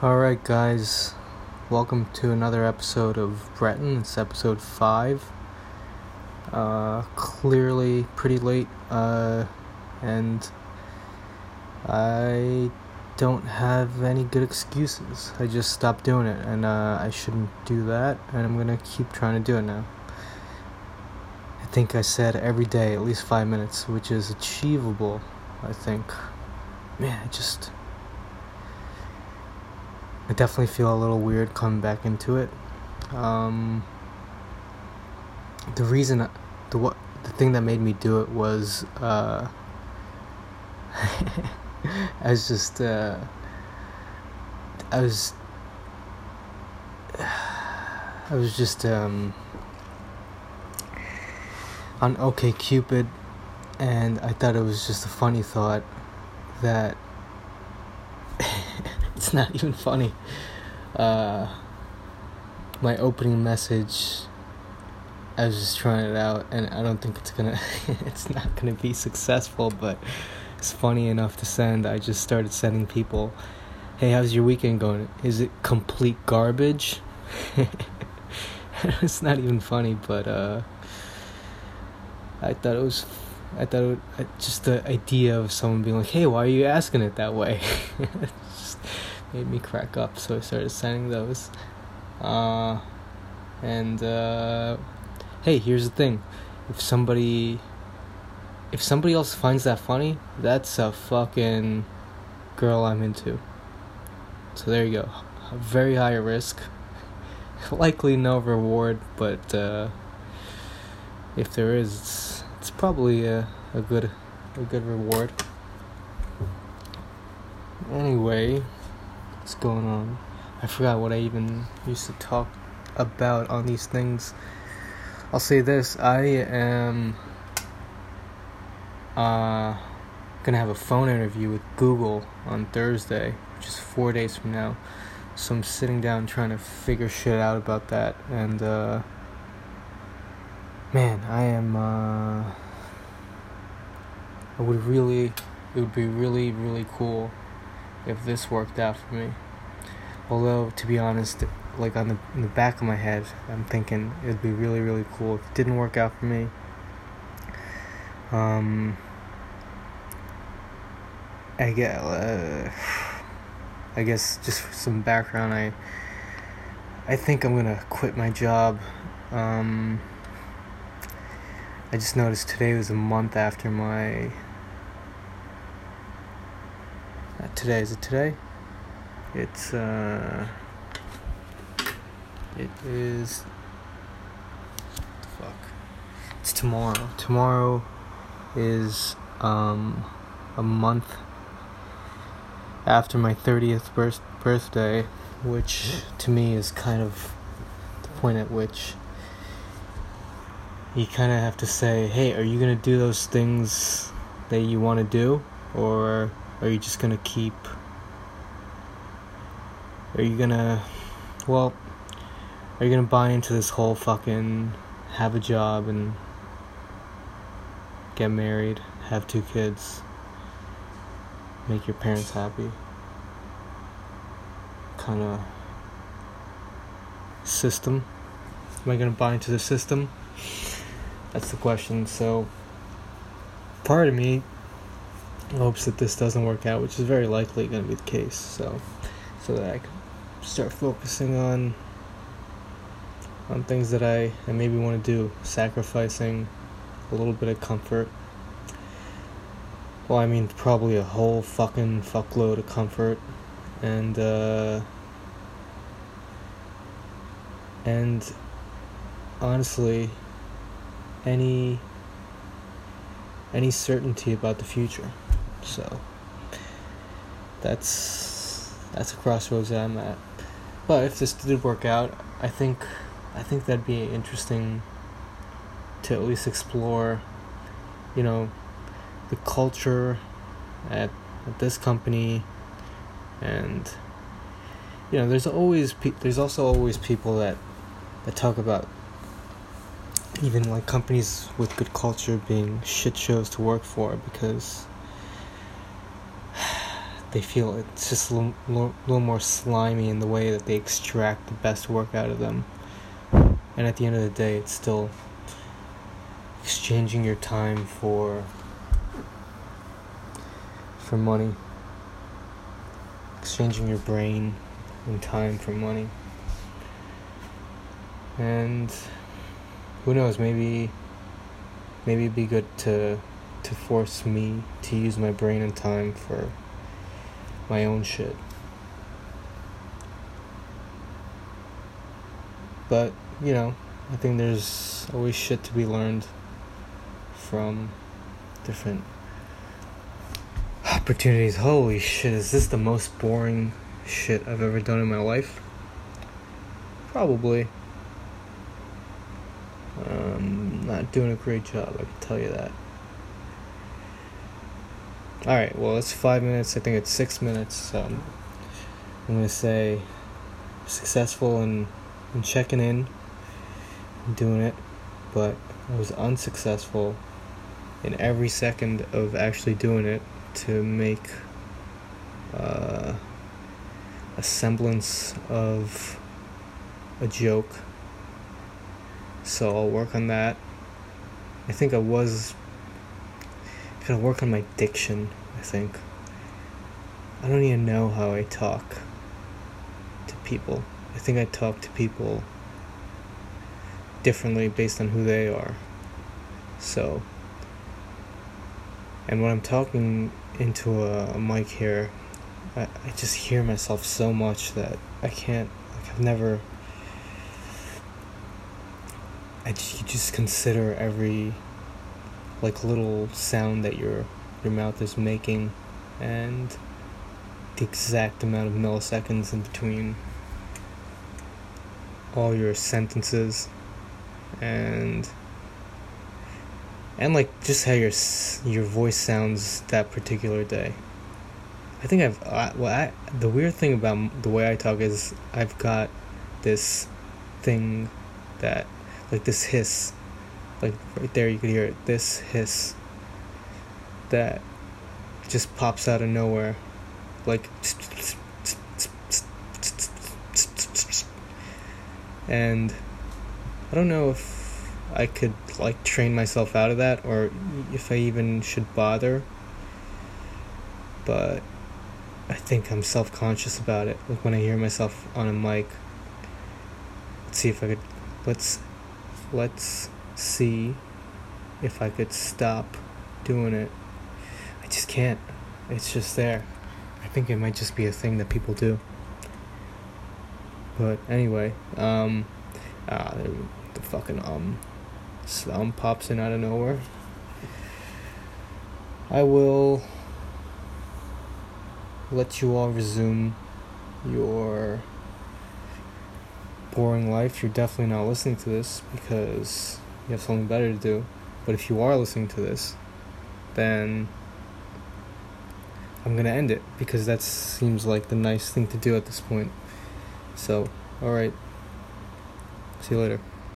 Alright, guys, welcome to another episode of Breton. It's episode 5. Uh, clearly pretty late, uh, and I don't have any good excuses. I just stopped doing it, and uh, I shouldn't do that, and I'm gonna keep trying to do it now. I think I said every day at least five minutes, which is achievable, I think. Man, I just. I definitely feel a little weird coming back into it. Um, the reason, the what, the thing that made me do it was, uh, I was just, uh, I was, I was just, um, on OK Cupid, and I thought it was just a funny thought that it's not even funny. Uh, my opening message, I was just trying it out, and I don't think it's gonna, it's not gonna be successful, but it's funny enough to send. I just started sending people, "Hey, how's your weekend going? Is it complete garbage?" it's not even funny, but uh, I thought it was. I thought it just the idea of someone being like, "Hey, why are you asking it that way?" Made me crack up. So I started sending those. Uh, and uh, hey, here's the thing: if somebody, if somebody else finds that funny, that's a fucking girl I'm into. So there you go. Very high risk. Likely no reward, but uh, if there is, it's, it's probably a, a good a good reward. Anyway, what's going on? I forgot what I even used to talk about on these things. I'll say this: I am uh, gonna have a phone interview with Google on Thursday, which is four days from now. So I'm sitting down trying to figure shit out about that, and uh, man, I am. Uh, I would really, it would be really, really cool if this worked out for me. Although, to be honest, like on the in the back of my head, I'm thinking it'd be really, really cool if it didn't work out for me. Um, I get, uh, I guess just for some background, I, I think I'm gonna quit my job. Um, I just noticed today was a month after my. Not today, is it today? It's, uh. It is. Fuck. It's tomorrow. Tomorrow is, um, a month after my 30th birth- birthday, which to me is kind of the point at which you kind of have to say, hey, are you going to do those things that you want to do? Or are you just going to keep. Are you to. Well, are you to buy into this whole fucking have a job and get married, have two kids, make your parents happy? Kind of system? Am I to buy into the system? That's the question. So, part of me hopes that this doesn't work out, which is very likely going to be the case. So, so that I can start focusing on on things that I, I maybe want to do, sacrificing a little bit of comfort. Well, I mean, probably a whole fucking fuckload of comfort, and uh, and honestly any any certainty about the future. So that's that's a crossroads that i'm at but if this did work out i think i think that'd be interesting to at least explore you know the culture at, at this company. And you know there's always pe- there's also always people that that talk about even like companies with good culture being shit shows to work for because they feel it's just a little, little, little more slimy in the way that they extract the best work out of them. And at the end of the day, it's still exchanging your time for for money. Exchanging your brain and time for money. And who knows, maybe maybe it'd be good to to force me to use my brain and time for my own shit. But, you know, I think there's always shit to be learned from different opportunities. Holy shit, is this the most boring shit I've ever done in my life? Probably. Um, not doing a great job, I can tell you that. Alright, well, it's five minutes. I think it's six minutes. I'm to say successful in, in checking in doing it, but I was unsuccessful in every second of actually doing it to make uh, a semblance of a joke. So I'll work on that. I think I was gotta work on my diction, I think. I don't even know how I talk to people. I think I talk to people differently based on who they are. So, and when I'm talking into a, a mic here, I, I just hear myself so much that I can't, like, I've never. I just, you just consider every like little sound that your your mouth is making and the exact amount of milliseconds in between all your sentences and and like just how your your voice sounds that particular day. I think I've I, well I, the weird thing about the way I talk is I've got this thing that like this hiss like right there you could hear it this hiss that just pops out of nowhere. Like and I don't know if I could like train myself out of that or if I even should bother but I think I'm self-conscious about it. Like when I hear myself on a mic let's see if I could let's let's see if I could stop doing it. I just can't. It's just there. I think it might just be a thing that people do. But anyway, um, ah, the fucking um, um pops in out of nowhere. I will let you all resume your boring life. You're definitely not listening to this because you have something better to do. But if you are listening to this, then I'm gonna end it because that seems like the nice thing to do at this point. So, alright. See you later.